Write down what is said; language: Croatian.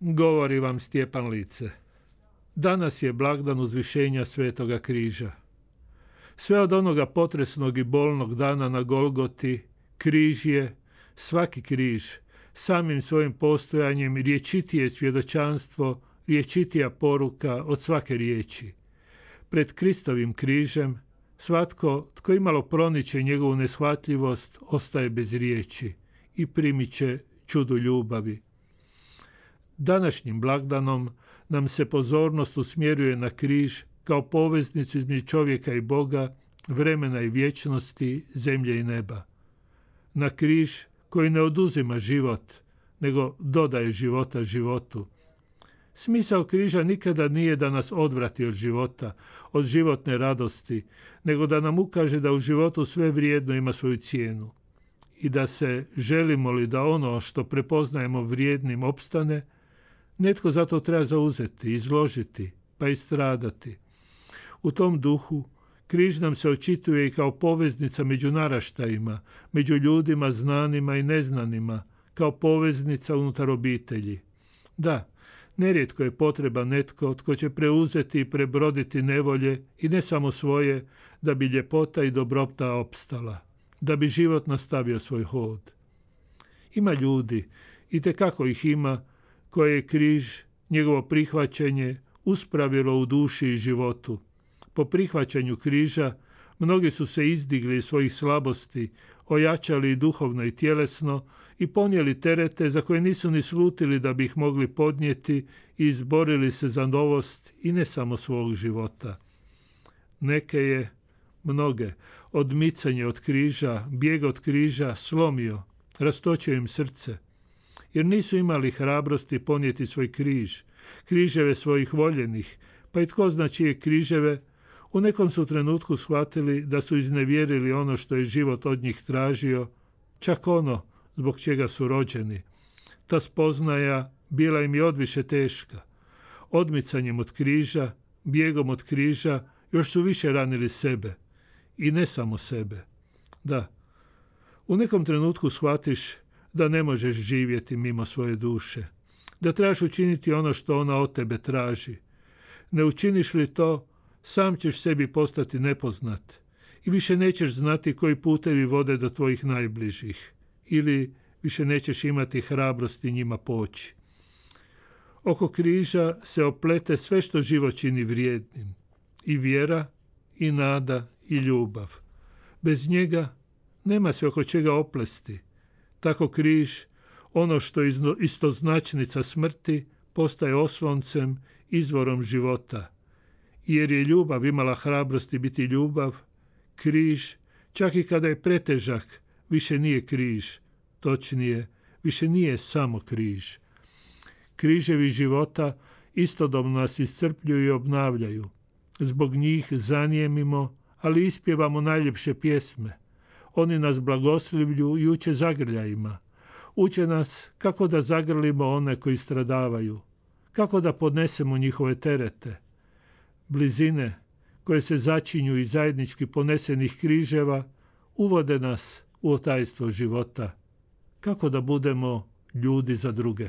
Govori vam Stjepan Lice. Danas je blagdan uzvišenja Svetoga križa. Sve od onoga potresnog i bolnog dana na Golgoti, križ je, svaki križ, samim svojim postojanjem riječitije svjedočanstvo, riječitija poruka od svake riječi. Pred Kristovim križem, svatko tko imalo proniče njegovu neshvatljivost, ostaje bez riječi i primiće čudu ljubavi. Današnjim blagdanom nam se pozornost usmjeruje na križ kao poveznicu između čovjeka i Boga, vremena i vječnosti, zemlje i neba. Na križ koji ne oduzima život, nego dodaje života životu. Smisao križa nikada nije da nas odvrati od života, od životne radosti, nego da nam ukaže da u životu sve vrijedno ima svoju cijenu i da se želimo li da ono što prepoznajemo vrijednim opstane, Netko zato treba zauzeti, izložiti, pa i stradati. U tom duhu križ nam se očituje i kao poveznica među naraštajima, među ljudima znanima i neznanima, kao poveznica unutar obitelji. Da, nerijetko je potreba netko tko će preuzeti i prebroditi nevolje i ne samo svoje, da bi ljepota i dobrota opstala, da bi život nastavio svoj hod. Ima ljudi, i kako ih ima, koje je križ, njegovo prihvaćanje, uspravilo u duši i životu. Po prihvaćanju križa mnogi su se izdigli iz svojih slabosti, ojačali i duhovno i tjelesno i ponijeli terete za koje nisu ni slutili da bi ih mogli podnijeti i izborili se za novost i ne samo svog života. Neke je, mnoge, odmicanje od križa, bijeg od križa slomio, rastočio im srce – jer nisu imali hrabrosti ponijeti svoj križ, križeve svojih voljenih, pa i tko zna čije križeve, u nekom su trenutku shvatili da su iznevjerili ono što je život od njih tražio, čak ono zbog čega su rođeni. Ta spoznaja bila im je odviše teška. Odmicanjem od križa, bijegom od križa, još su više ranili sebe. I ne samo sebe. Da, u nekom trenutku shvatiš da ne možeš živjeti mimo svoje duše, da trebaš učiniti ono što ona od tebe traži. Ne učiniš li to, sam ćeš sebi postati nepoznat i više nećeš znati koji putevi vode do tvojih najbližih ili više nećeš imati hrabrosti njima poći. Oko križa se oplete sve što život čini vrijednim, i vjera, i nada, i ljubav. Bez njega nema se oko čega oplesti, tako križ, ono što je istoznačnica smrti, postaje osloncem, izvorom života. Jer je ljubav imala hrabrosti biti ljubav, križ, čak i kada je pretežak, više nije križ, točnije, više nije samo križ. Križevi života istodobno nas iscrpljuju i obnavljaju. Zbog njih zanijemimo, ali ispjevamo najljepše pjesme – oni nas blagoslivlju i uče zagrljajima. Uče nas kako da zagrlimo one koji stradavaju, kako da podnesemo njihove terete. Blizine koje se začinju iz zajednički ponesenih križeva uvode nas u otajstvo života. Kako da budemo ljudi za druge.